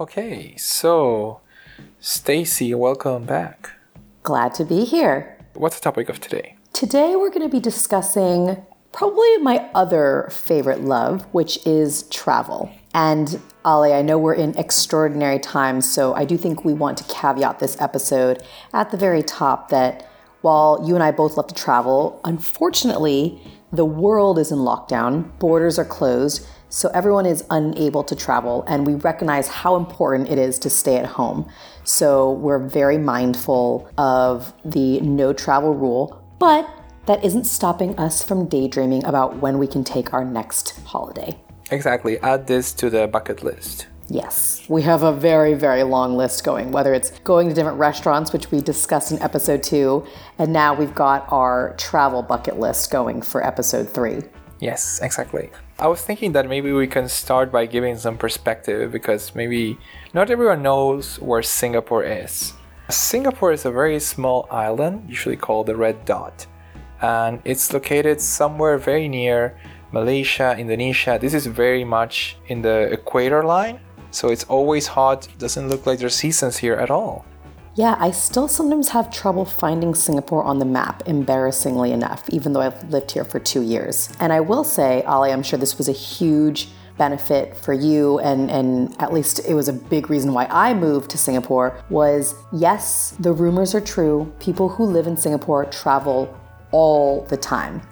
Okay, so Stacy, welcome back. Glad to be here. What's the topic of today? Today we're going to be discussing probably my other favorite love, which is travel. And Ali, I know we're in extraordinary times, so I do think we want to caveat this episode at the very top that while you and I both love to travel, unfortunately, the world is in lockdown, borders are closed, so everyone is unable to travel, and we recognize how important it is to stay at home. So we're very mindful of the no travel rule, but that isn't stopping us from daydreaming about when we can take our next holiday. Exactly, add this to the bucket list. Yes, we have a very, very long list going, whether it's going to different restaurants, which we discussed in episode two, and now we've got our travel bucket list going for episode three. Yes, exactly. I was thinking that maybe we can start by giving some perspective because maybe not everyone knows where Singapore is. Singapore is a very small island, usually called the Red Dot, and it's located somewhere very near Malaysia, Indonesia. This is very much in the equator line, so it's always hot. Doesn't look like there's seasons here at all. Yeah, I still sometimes have trouble finding Singapore on the map, embarrassingly enough, even though I've lived here for two years. And I will say, Ali, I'm sure this was a huge benefit for you and and at least it was a big reason why I moved to Singapore was yes the rumors are true people who live in Singapore travel all the time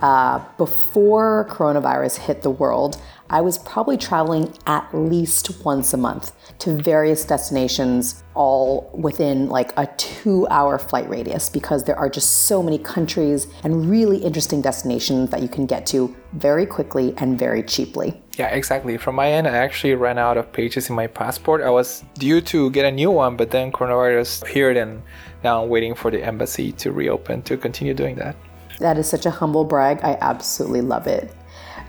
uh, before coronavirus hit the world I was probably traveling at least once a month to various destinations, all within like a two hour flight radius, because there are just so many countries and really interesting destinations that you can get to very quickly and very cheaply. Yeah, exactly. From my end, I actually ran out of pages in my passport. I was due to get a new one, but then coronavirus appeared, and now I'm waiting for the embassy to reopen to continue doing that. That is such a humble brag. I absolutely love it.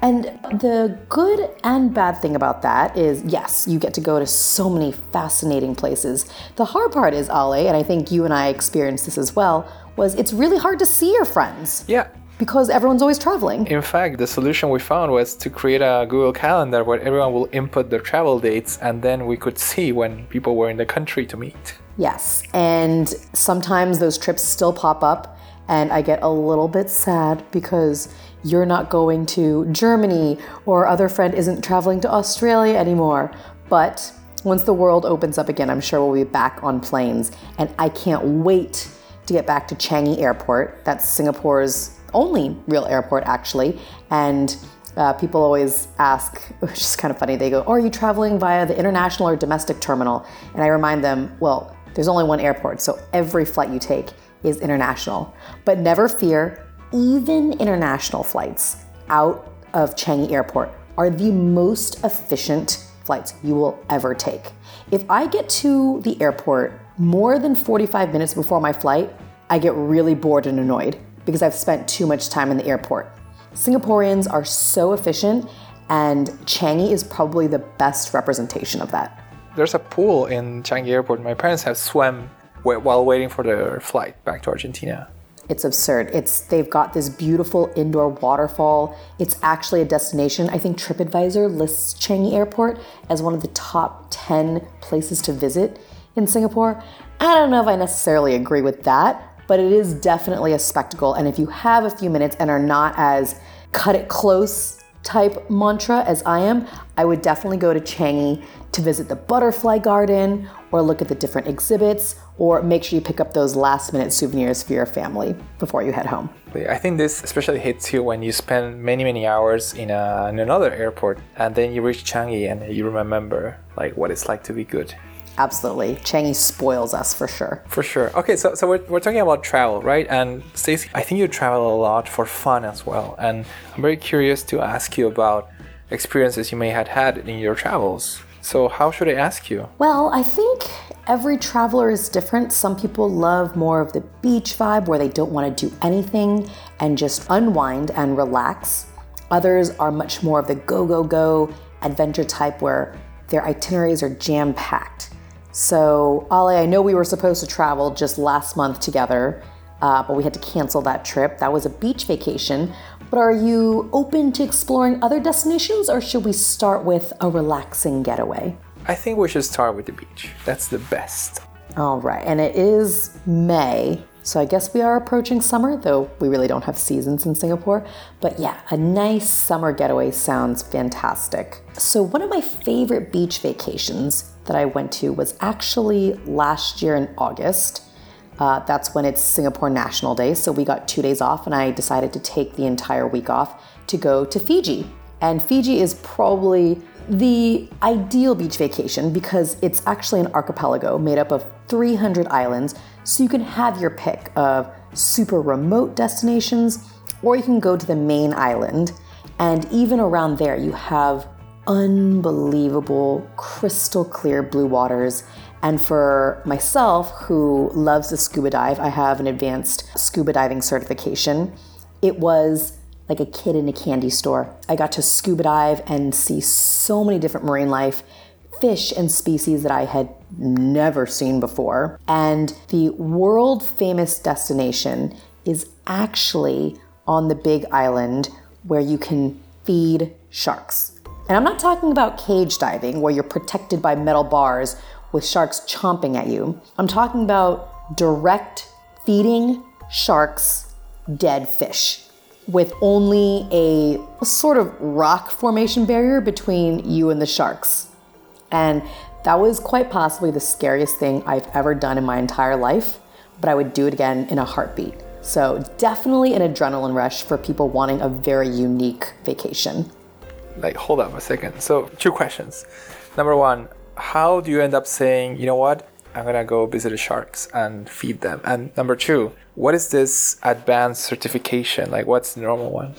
And the good and bad thing about that is yes, you get to go to so many fascinating places. The hard part is, Ale, and I think you and I experienced this as well, was it's really hard to see your friends. Yeah. Because everyone's always traveling. In fact, the solution we found was to create a Google Calendar where everyone will input their travel dates and then we could see when people were in the country to meet. Yes, and sometimes those trips still pop up and I get a little bit sad because you're not going to Germany or other friend isn't traveling to Australia anymore. But once the world opens up again, I'm sure we'll be back on planes. And I can't wait to get back to Changi Airport. That's Singapore's only real airport, actually. And uh, people always ask, which is kind of funny, they go, Are you traveling via the international or domestic terminal? And I remind them, Well, there's only one airport, so every flight you take is international. But never fear, even international flights out of Changi Airport are the most efficient flights you will ever take. If I get to the airport more than 45 minutes before my flight, I get really bored and annoyed because I've spent too much time in the airport. Singaporeans are so efficient, and Changi is probably the best representation of that. There's a pool in Changi Airport. My parents have swam while waiting for their flight back to Argentina. It's absurd. It's they've got this beautiful indoor waterfall. It's actually a destination. I think TripAdvisor lists Changi Airport as one of the top 10 places to visit in Singapore. I don't know if I necessarily agree with that, but it is definitely a spectacle. And if you have a few minutes and are not as cut it close type mantra as I am, I would definitely go to Changi to visit the butterfly garden or look at the different exhibits or make sure you pick up those last minute souvenirs for your family before you head home. I think this especially hits you when you spend many many hours in, a, in another airport and then you reach Changi and you remember like what it's like to be good. Absolutely. Changi spoils us for sure. For sure. Okay, so, so we're, we're talking about travel, right? And Stacey, I think you travel a lot for fun as well. And I'm very curious to ask you about experiences you may have had in your travels. So, how should I ask you? Well, I think every traveler is different. Some people love more of the beach vibe where they don't want to do anything and just unwind and relax. Others are much more of the go, go, go adventure type where their itineraries are jam packed. So, Ali, I know we were supposed to travel just last month together, uh, but we had to cancel that trip. That was a beach vacation. But are you open to exploring other destinations, or should we start with a relaxing getaway? I think we should start with the beach. That's the best. All right, and it is May, so I guess we are approaching summer, though we really don't have seasons in Singapore. But yeah, a nice summer getaway sounds fantastic. So, one of my favorite beach vacations that I went to was actually last year in August. Uh, that's when it's Singapore National Day, so we got two days off, and I decided to take the entire week off to go to Fiji. And Fiji is probably the ideal beach vacation because it's actually an archipelago made up of 300 islands, so you can have your pick of super remote destinations or you can go to the main island. And even around there, you have unbelievable, crystal clear blue waters. And for myself, who loves to scuba dive, I have an advanced scuba diving certification. It was like a kid in a candy store. I got to scuba dive and see so many different marine life, fish and species that I had never seen before. And the world famous destination is actually on the big island where you can feed sharks. And I'm not talking about cage diving where you're protected by metal bars with sharks chomping at you. I'm talking about direct feeding sharks dead fish with only a sort of rock formation barrier between you and the sharks. And that was quite possibly the scariest thing I've ever done in my entire life, but I would do it again in a heartbeat. So, definitely an adrenaline rush for people wanting a very unique vacation. Like, hold up a second. So, two questions. Number one, how do you end up saying, you know what, I'm gonna go visit the sharks and feed them? And number two, what is this advanced certification? Like, what's the normal one?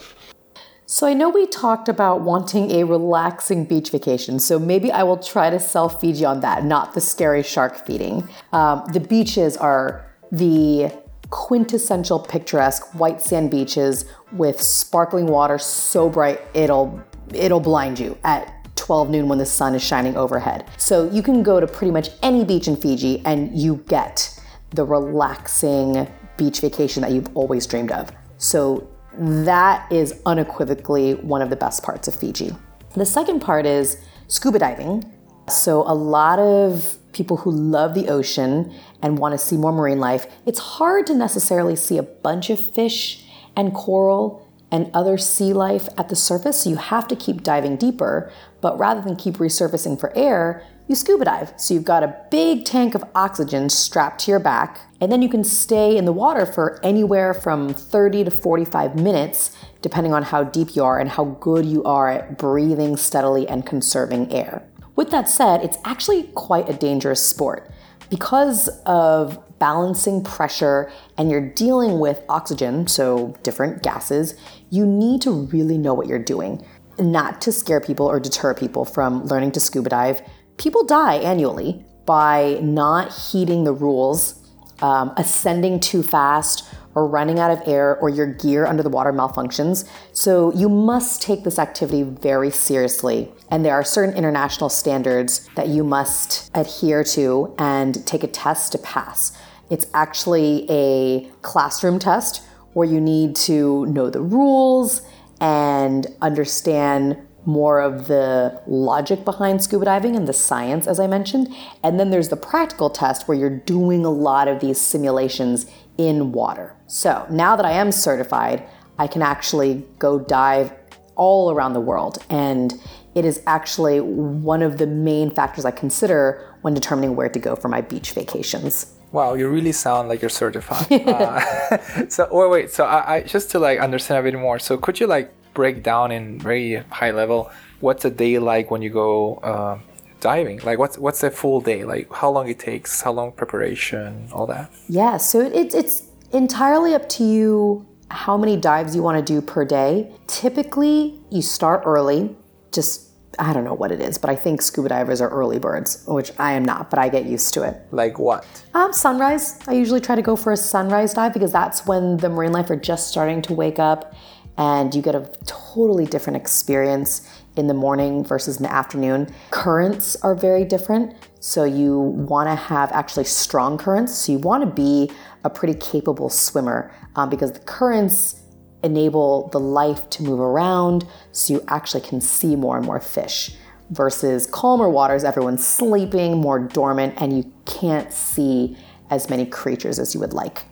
So, I know we talked about wanting a relaxing beach vacation, so maybe I will try to sell Fiji on that, not the scary shark feeding. Um, the beaches are the quintessential picturesque white sand beaches with sparkling water so bright it'll it'll blind you at 12 noon when the sun is shining overhead. So you can go to pretty much any beach in Fiji and you get the relaxing beach vacation that you've always dreamed of. So that is unequivocally one of the best parts of Fiji. The second part is scuba diving. So a lot of people who love the ocean and want to see more marine life, it's hard to necessarily see a bunch of fish and coral and other sea life at the surface, so you have to keep diving deeper. But rather than keep resurfacing for air, you scuba dive. So you've got a big tank of oxygen strapped to your back, and then you can stay in the water for anywhere from 30 to 45 minutes, depending on how deep you are and how good you are at breathing steadily and conserving air. With that said, it's actually quite a dangerous sport. Because of balancing pressure and you're dealing with oxygen, so different gases, you need to really know what you're doing. Not to scare people or deter people from learning to scuba dive. People die annually by not heeding the rules, um, ascending too fast, or running out of air, or your gear under the water malfunctions. So you must take this activity very seriously. And there are certain international standards that you must adhere to and take a test to pass. It's actually a classroom test where you need to know the rules and understand more of the logic behind scuba diving and the science, as I mentioned. And then there's the practical test where you're doing a lot of these simulations in water. So now that I am certified, I can actually go dive all around the world. And it is actually one of the main factors I consider when determining where to go for my beach vacations. Wow, you really sound like you're certified. uh, so, wait, wait. So, I, I just to like understand a bit more. So, could you like break down in very high level what's a day like when you go uh, diving? Like, what's what's a full day? Like, how long it takes? How long preparation? All that. Yeah. So it, it's entirely up to you how many dives you want to do per day. Typically, you start early. Just I don't know what it is, but I think scuba divers are early birds, which I am not, but I get used to it. Like what? Um, sunrise. I usually try to go for a sunrise dive because that's when the marine life are just starting to wake up and you get a totally different experience in the morning versus in the afternoon. Currents are very different, so you want to have actually strong currents. So you want to be a pretty capable swimmer um, because the currents enable the life to move around so you actually can see more and more fish. versus calmer waters, everyone's sleeping, more dormant, and you can't see as many creatures as you would like.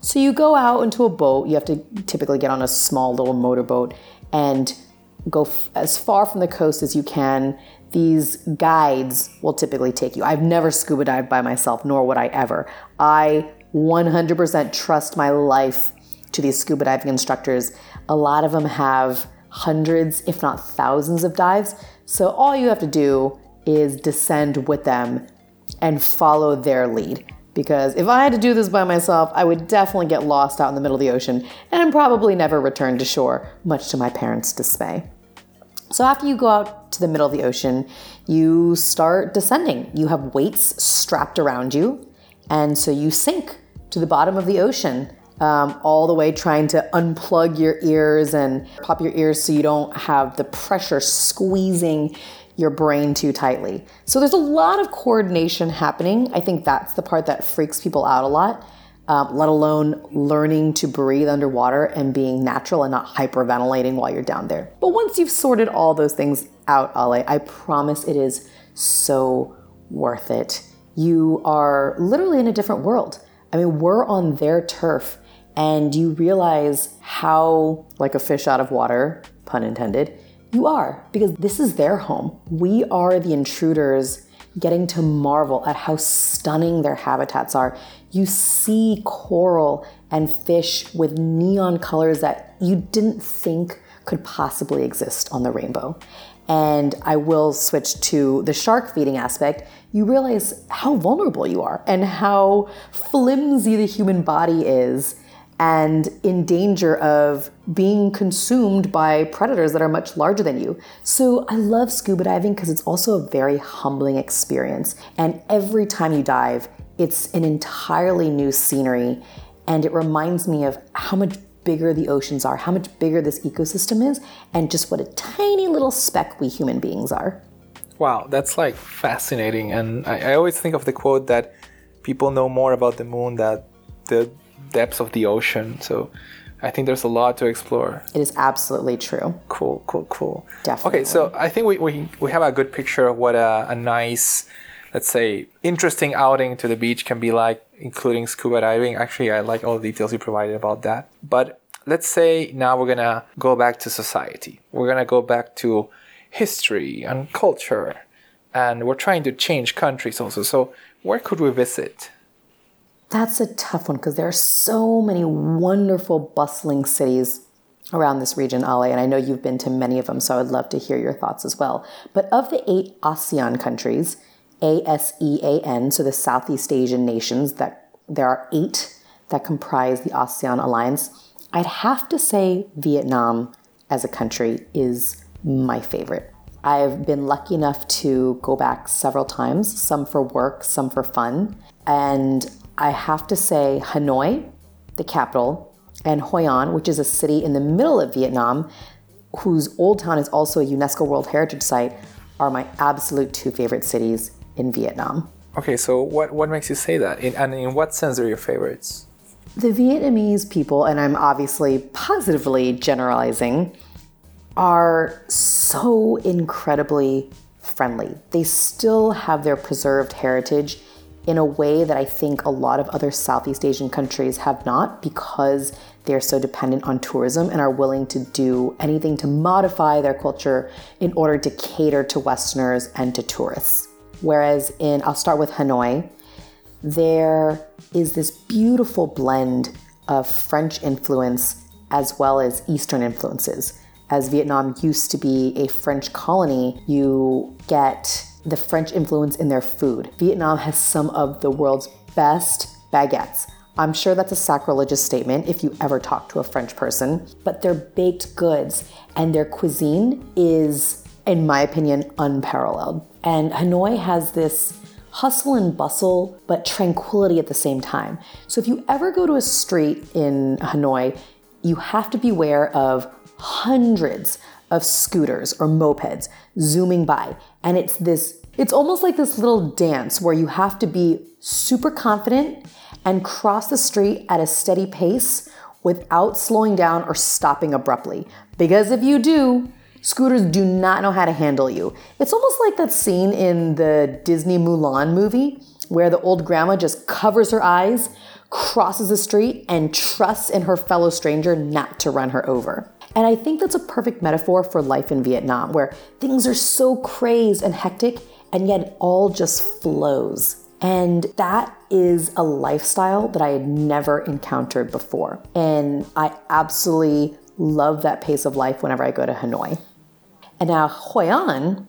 So you go out into a boat, you have to typically get on a small little motorboat and go f- as far from the coast as you can. These guides will typically take you. I've never scuba dived by myself, nor would I ever. I 100% trust my life to these scuba diving instructors. A lot of them have hundreds, if not thousands, of dives. So all you have to do is descend with them and follow their lead. Because if I had to do this by myself, I would definitely get lost out in the middle of the ocean and probably never return to shore, much to my parents' dismay. So after you go out to the middle of the ocean, you start descending. You have weights strapped around you, and so you sink to the bottom of the ocean um, all the way trying to unplug your ears and pop your ears so you don't have the pressure squeezing your brain too tightly. So there's a lot of coordination happening. I think that's the part that freaks people out a lot, um, let alone learning to breathe underwater and being natural and not hyperventilating while you're down there. But once you've sorted all those things out, Ale, I promise it is so worth it. You are literally in a different world. I mean, we're on their turf and you realize how, like a fish out of water, pun intended, you are, because this is their home. We are the intruders getting to marvel at how stunning their habitats are. You see coral and fish with neon colors that you didn't think could possibly exist on the rainbow. And I will switch to the shark feeding aspect. You realize how vulnerable you are and how flimsy the human body is and in danger of being consumed by predators that are much larger than you. So I love scuba diving because it's also a very humbling experience. And every time you dive, it's an entirely new scenery. And it reminds me of how much bigger the oceans are, how much bigger this ecosystem is, and just what a tiny little speck we human beings are. Wow, that's like fascinating. And I, I always think of the quote that people know more about the moon than the depths of the ocean. So I think there's a lot to explore. It is absolutely true. Cool, cool, cool. Definitely. Okay, so I think we, we, we have a good picture of what a, a nice, let's say, interesting outing to the beach can be like, including scuba diving. Actually, I like all the details you provided about that. But let's say now we're gonna go back to society. We're gonna go back to history and culture. And we're trying to change countries also. So where could we visit? That's a tough one because there are so many wonderful, bustling cities around this region, Ale, and I know you've been to many of them, so I would love to hear your thoughts as well. But of the eight ASEAN countries, A S E A N, so the Southeast Asian nations, that there are eight that comprise the ASEAN alliance, I'd have to say Vietnam as a country is my favorite. I've been lucky enough to go back several times, some for work, some for fun. And I have to say Hanoi, the capital, and Hoi An, which is a city in the middle of Vietnam, whose old town is also a UNESCO World Heritage Site, are my absolute two favorite cities in Vietnam. Okay, so what, what makes you say that? In, and in what sense are your favorites? The Vietnamese people, and I'm obviously positively generalizing, are so incredibly friendly. They still have their preserved heritage in a way that I think a lot of other Southeast Asian countries have not because they're so dependent on tourism and are willing to do anything to modify their culture in order to cater to Westerners and to tourists. Whereas in, I'll start with Hanoi, there is this beautiful blend of French influence as well as Eastern influences. As Vietnam used to be a French colony, you get the French influence in their food. Vietnam has some of the world's best baguettes. I'm sure that's a sacrilegious statement if you ever talk to a French person, but their baked goods and their cuisine is, in my opinion, unparalleled. And Hanoi has this hustle and bustle, but tranquility at the same time. So if you ever go to a street in Hanoi, you have to beware of hundreds of scooters or mopeds zooming by. And it's this, it's almost like this little dance where you have to be super confident and cross the street at a steady pace without slowing down or stopping abruptly. Because if you do, Scooters do not know how to handle you. It's almost like that scene in the Disney Mulan movie where the old grandma just covers her eyes, crosses the street, and trusts in her fellow stranger not to run her over. And I think that's a perfect metaphor for life in Vietnam, where things are so crazed and hectic, and yet it all just flows. And that is a lifestyle that I had never encountered before. And I absolutely love that pace of life whenever I go to Hanoi. And now Hoi An,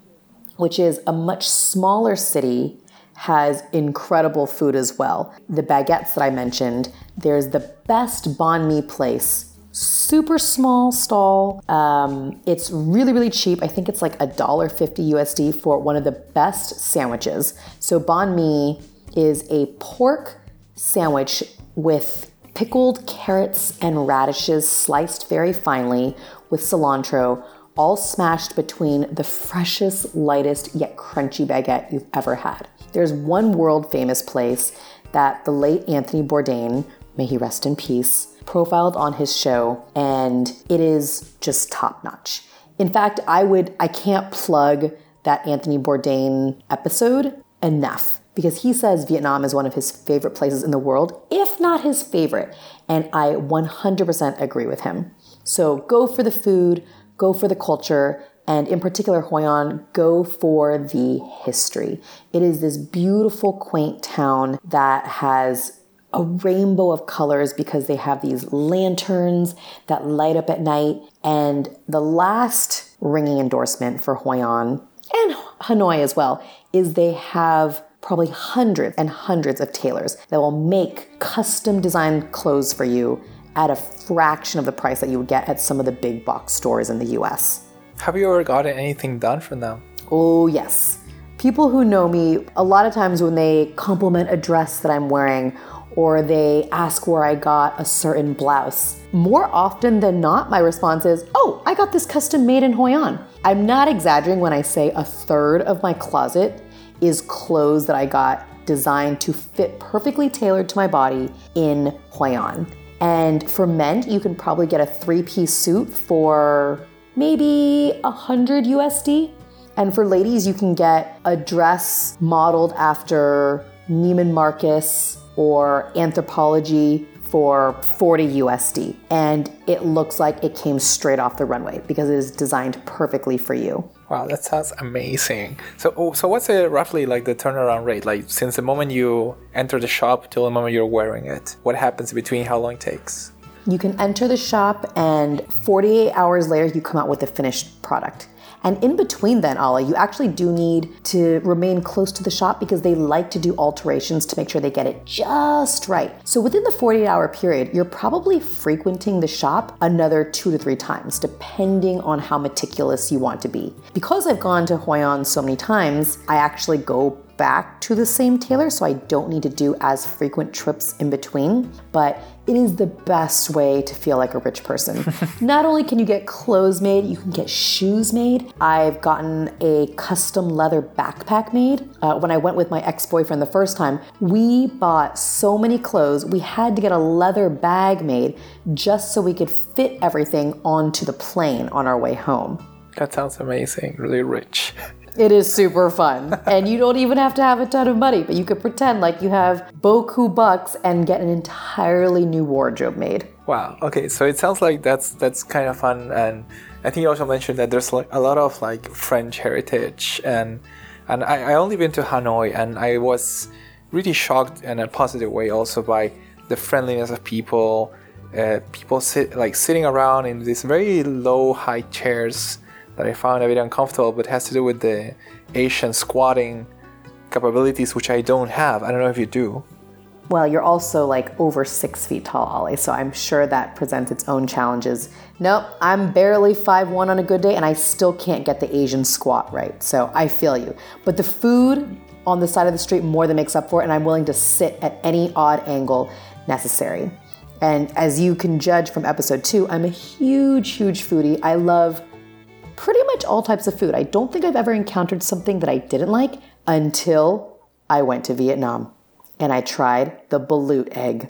which is a much smaller city, has incredible food as well. The baguettes that I mentioned, there's the best banh mi place. Super small stall. Um, it's really, really cheap. I think it's like a dollar fifty USD for one of the best sandwiches. So banh mi is a pork sandwich with pickled carrots and radishes sliced very finely with cilantro, all smashed between the freshest, lightest, yet crunchy baguette you've ever had. There's one world famous place that the late Anthony Bourdain, may he rest in peace, profiled on his show, and it is just top notch. In fact, I would, I can't plug that Anthony Bourdain episode enough because he says Vietnam is one of his favorite places in the world, if not his favorite. And I 100% agree with him. So go for the food, go for the culture, and in particular, Hoi An, go for the history. It is this beautiful, quaint town that has a rainbow of colors because they have these lanterns that light up at night. And the last ringing endorsement for Hoi An and Hanoi as well is they have probably hundreds and hundreds of tailors that will make custom designed clothes for you at a fraction of the price that you would get at some of the big box stores in the US. Have you ever gotten anything done from them? Oh, yes. People who know me, a lot of times when they compliment a dress that I'm wearing or they ask where I got a certain blouse, more often than not, my response is, Oh, I got this custom made in Hoi An. I'm not exaggerating when I say a third of my closet is clothes that I got designed to fit perfectly tailored to my body in Hoi An. And for men, you can probably get a three piece suit for maybe 100 USD. And for ladies, you can get a dress modeled after Neiman Marcus or Anthropologie for 40 USD. And it looks like it came straight off the runway because it is designed perfectly for you. Wow, that sounds amazing. So, oh, so what's roughly like the turnaround rate? Like since the moment you enter the shop till the moment you're wearing it, what happens between? How long it takes? You can enter the shop, and 48 hours later, you come out with the finished product. And in between then, Ala, you actually do need to remain close to the shop because they like to do alterations to make sure they get it just right. So within the 48 hour period, you're probably frequenting the shop another two to three times, depending on how meticulous you want to be. Because I've gone to Hoi An so many times, I actually go back to the same tailor, so I don't need to do as frequent trips in between. But it is the best way to feel like a rich person. Not only can you get clothes made, you can get shoes made. I've gotten a custom leather backpack made. Uh, when I went with my ex boyfriend the first time, we bought so many clothes, we had to get a leather bag made just so we could fit everything onto the plane on our way home. That sounds amazing, really rich. It is super fun. and you don't even have to have a ton of money, but you could pretend like you have boku bucks and get an entirely new wardrobe made. Wow. Okay, so it sounds like that's that's kind of fun and I think you also mentioned that there's like a lot of like French heritage and and I, I only been to Hanoi and I was really shocked in a positive way also by the friendliness of people. Uh, people sit like sitting around in these very low high chairs that I found a bit uncomfortable, but has to do with the Asian squatting capabilities, which I don't have. I don't know if you do. Well, you're also like over six feet tall, Ollie, so I'm sure that presents its own challenges. Nope, I'm barely 5'1 on a good day, and I still can't get the Asian squat right, so I feel you. But the food on the side of the street more than makes up for it, and I'm willing to sit at any odd angle necessary. And as you can judge from episode two, I'm a huge, huge foodie. I love pretty much all types of food. I don't think I've ever encountered something that I didn't like until I went to Vietnam and I tried the balut egg.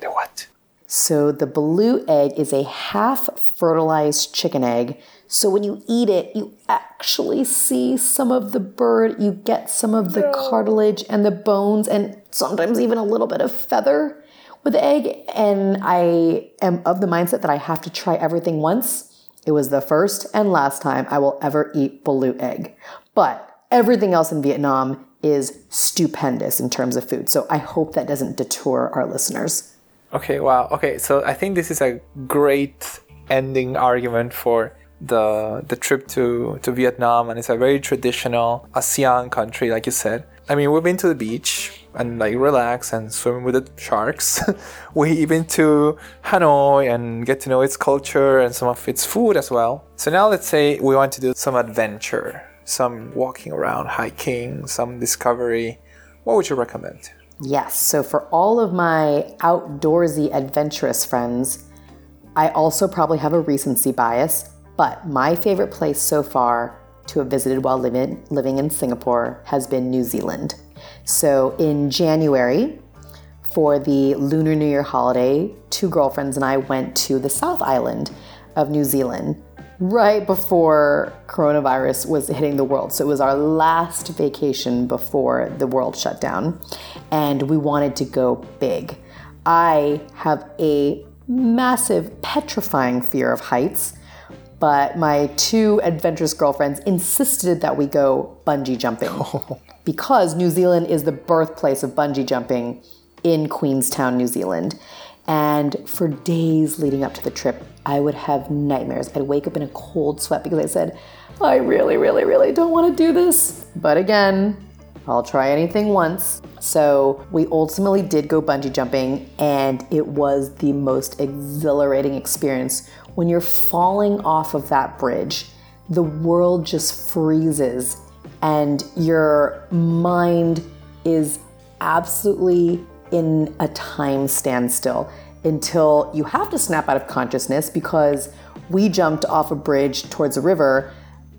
The what? So, the balut egg is a half fertilized chicken egg So when you eat it, you actually see some of the bird, you get some of the cartilage and the bones, and sometimes even a little bit of feather with the egg. And I am of the mindset that I have to try everything once. It was the first and last time I will ever eat balut egg. But everything else in Vietnam is stupendous in terms of food. So I hope that doesn't detour our listeners. Okay, wow. Okay, so I think this is a great ending argument for the the trip to to Vietnam and it's a very traditional ASEAN country like you said. I mean, we've been to the beach and like relax and swim with the sharks. we been to Hanoi and get to know its culture and some of its food as well. So now let's say we want to do some adventure, some walking around, hiking, some discovery. What would you recommend? Yes, so for all of my outdoorsy adventurous friends, I also probably have a recency bias, but my favorite place so far to have visited while living, living in Singapore has been New Zealand. So in January, for the Lunar New Year holiday, two girlfriends and I went to the South Island of New Zealand right before coronavirus was hitting the world. So it was our last vacation before the world shut down, and we wanted to go big. I have a massive, petrifying fear of heights, but my two adventurous girlfriends insisted that we go bungee jumping oh. because New Zealand is the birthplace of bungee jumping in Queenstown, New Zealand. And for days leading up to the trip, I would have nightmares. I'd wake up in a cold sweat because I said, I really, really, really don't want to do this. But again, I'll try anything once. So we ultimately did go bungee jumping, and it was the most exhilarating experience. When you're falling off of that bridge, the world just freezes, and your mind is absolutely in a time standstill until you have to snap out of consciousness because we jumped off a bridge towards a river.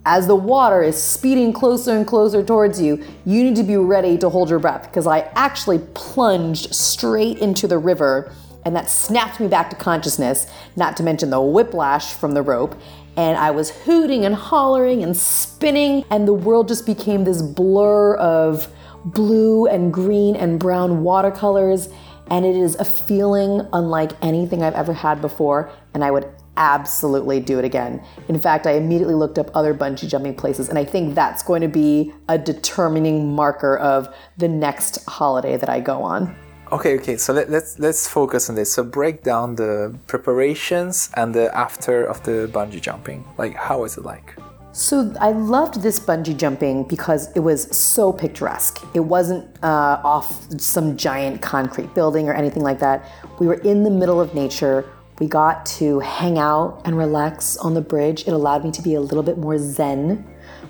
As the water is speeding closer and closer towards you, you need to be ready to hold your breath because I actually plunged straight into the river and that snapped me back to consciousness, not to mention the whiplash from the rope. And I was hooting and hollering and spinning, and the world just became this blur of blue and green and brown watercolors. And it is a feeling unlike anything I've ever had before, and I would absolutely do it again. In fact, I immediately looked up other bungee jumping places, and I think that's going to be a determining marker of the next holiday that I go on. Okay, okay. So let, let's let's focus on this. So break down the preparations and the after of the bungee jumping. Like, how is it like? So I loved this bungee jumping because it was so picturesque. It wasn't uh, off some giant concrete building or anything like that. We were in the middle of nature. We got to hang out and relax on the bridge. It allowed me to be a little bit more zen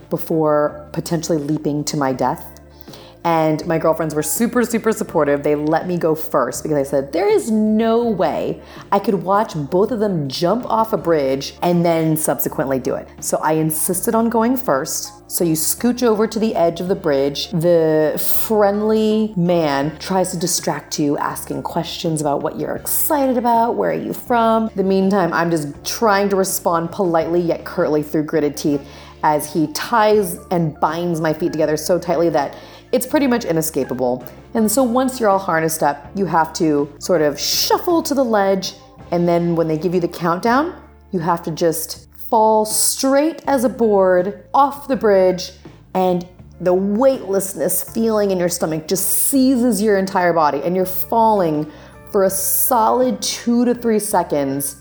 before potentially leaping to my death. And my girlfriends were super, super supportive. They let me go first because I said, there is no way I could watch both of them jump off a bridge and then subsequently do it. So I insisted on going first. So you scooch over to the edge of the bridge. The friendly man tries to distract you, asking questions about what you're excited about, where are you from. In the meantime, I'm just trying to respond politely yet curtly through gritted teeth as he ties and binds my feet together so tightly that it's pretty much inescapable. And so once you're all harnessed up, you have to sort of shuffle to the ledge, and then when they give you the countdown, you have to just fall straight as a board off the bridge, and the weightlessness feeling in your stomach just seizes your entire body, and you're falling for a solid two to three seconds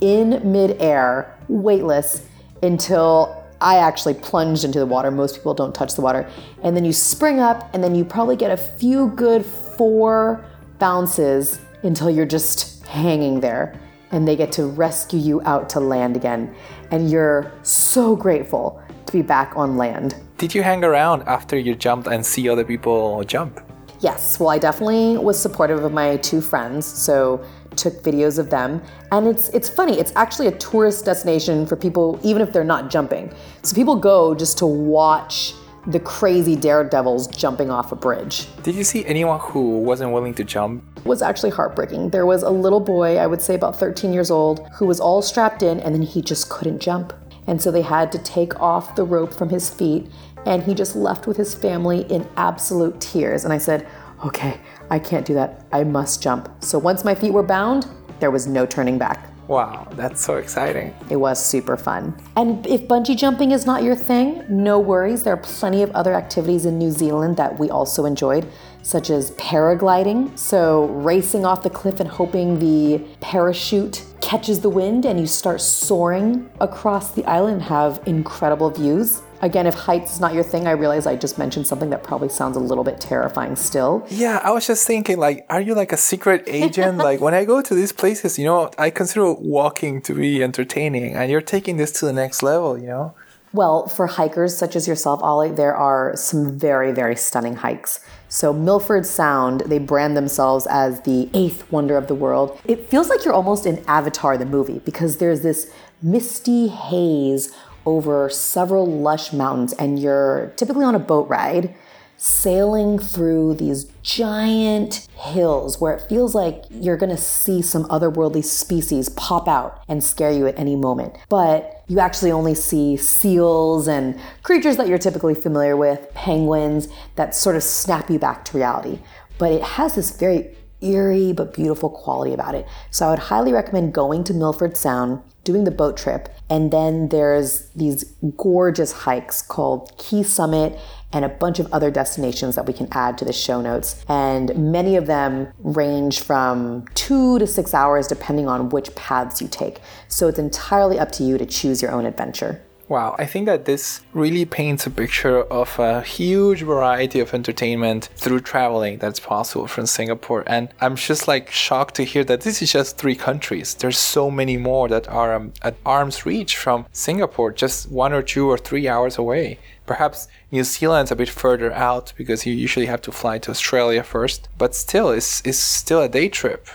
in midair, weightless, until I actually plunged into the water. Most people don't touch the water. And then you spring up, and then you probably get a few good four bounces until you're just hanging there. And they get to rescue you out to land again. And you're so grateful to be back on land. Did you hang around after you jumped and see other people jump? Yes, well, I definitely was supportive of my two friends. So took videos of them. And it's it's funny it's actually a tourist destination for people even if they're not jumping. So people go just to watch the crazy daredevils jumping off a bridge. Did you see anyone who wasn't willing to jump? it was actually heartbreaking. There was a little boy i would say about 13 years old who was all strapped in and then he just couldn't jump. And so they had to take off the rope from his feet, and he just left with his family in absolute tears. And I said, Okay, I can't do that. I must jump. So once my feet were bound, there was no turning back. Wow, that's so exciting. It was super fun. And if bungee jumping is not your thing, no worries. There are plenty of other activities in New Zealand that we also enjoyed, such as paragliding. So, racing off the cliff and hoping the parachute catches the wind and you start soaring across the island have incredible views. Again, if heights is not your thing, I realize I just mentioned something that probably sounds a little bit terrifying still. Yeah, I was just thinking, like, are you like a secret agent? like, when I go to these places, you know, I consider walking to be entertaining, and you're taking this to the next level, you know? Well, for hikers such as yourself, Ollie, there are some very, very stunning hikes. So, Milford Sound, they brand themselves as the eighth wonder of the world. It feels like you're almost in Avatar, the movie, because there's this misty haze over several lush mountains, and you're typically on a boat ride sailing through these giant hills where it feels like you're gonna see some otherworldly species pop out and scare you at any moment. But you actually only see seals and creatures that you're typically familiar with, penguins that sort of snap you back to reality. But it has this very eerie but beautiful quality about it. So I would highly recommend going to Milford Sound, doing the boat trip, and then there's these gorgeous hikes called Key Summit and a bunch of other destinations that we can add to the show notes. And many of them range from two to six hours depending on which paths you take. So it's entirely up to you to choose your own adventure. Wow, I think that this really paints a picture of a huge variety of entertainment through traveling that's possible from Singapore. And I'm just like shocked to hear that this is just three countries. There's so many more that are um, at arm's reach from Singapore, just one or two or three hours away. Perhaps New Zealand's a bit further out because you usually have to fly to Australia first, but still, it's, it's still a day trip.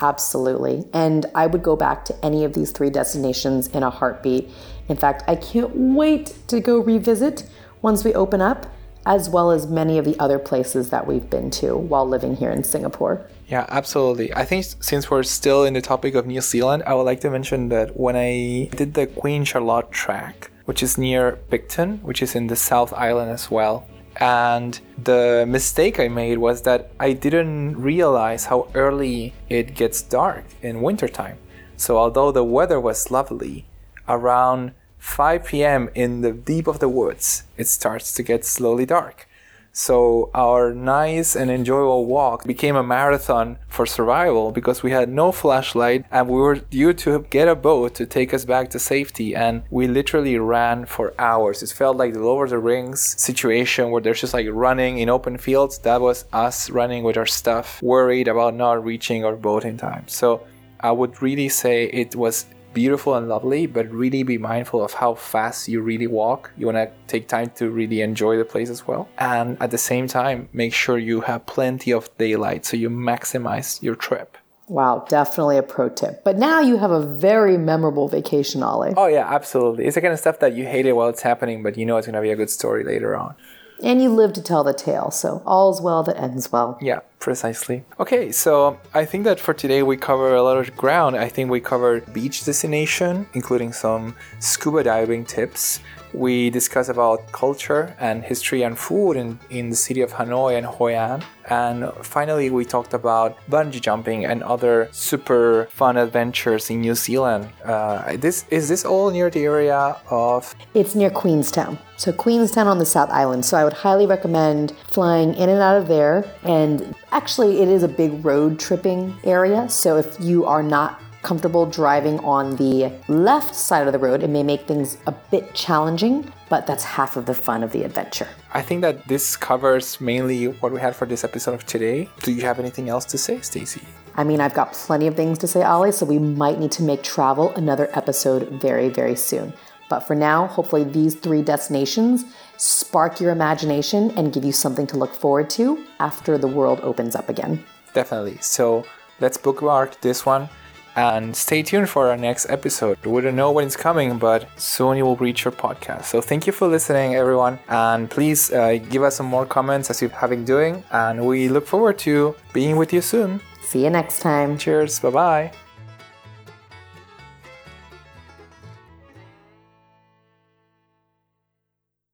Absolutely. And I would go back to any of these three destinations in a heartbeat. In fact, I can't wait to go revisit once we open up, as well as many of the other places that we've been to while living here in Singapore. Yeah, absolutely. I think since we're still in the topic of New Zealand, I would like to mention that when I did the Queen Charlotte track, which is near Picton, which is in the South Island as well, and the mistake I made was that I didn't realize how early it gets dark in wintertime. So, although the weather was lovely, around 5 p.m. in the deep of the woods, it starts to get slowly dark. So our nice and enjoyable walk became a marathon for survival because we had no flashlight and we were due to get a boat to take us back to safety and we literally ran for hours. It felt like the Lord of the Rings situation where there's just like running in open fields. That was us running with our stuff, worried about not reaching our boat in time. So I would really say it was beautiful and lovely, but really be mindful of how fast you really walk. You want to take time to really enjoy the place as well. And at the same time, make sure you have plenty of daylight so you maximize your trip. Wow, definitely a pro tip. But now you have a very memorable vacation, Ollie. Oh, yeah, absolutely. It's the kind of stuff that you hate it while it's happening, but you know it's going to be a good story later on. And you live to tell the tale, so all's well that ends well. Yeah, precisely. Okay, so I think that for today we cover a lot of ground. I think we covered beach destination, including some scuba diving tips. We discussed about culture and history and food in, in the city of Hanoi and Hoi An. And finally, we talked about bungee jumping and other super fun adventures in New Zealand. Uh, this is this all near the area of? It's near Queenstown. So Queenstown on the South Island. So I would highly recommend flying in and out of there. And actually, it is a big road tripping area. So if you are not comfortable driving on the left side of the road, it may make things a bit challenging, but that's half of the fun of the adventure. I think that this covers mainly what we had for this episode of today. Do you have anything else to say, Stacy? I mean, I've got plenty of things to say, Ollie, so we might need to make travel another episode very, very soon. But for now, hopefully, these three destinations spark your imagination and give you something to look forward to after the world opens up again. Definitely. So let's bookmark this one and stay tuned for our next episode. We don't know when it's coming, but soon you will reach your podcast. So thank you for listening, everyone, and please uh, give us some more comments as you have been doing, and we look forward to being with you soon. See you next time. Cheers. Bye bye.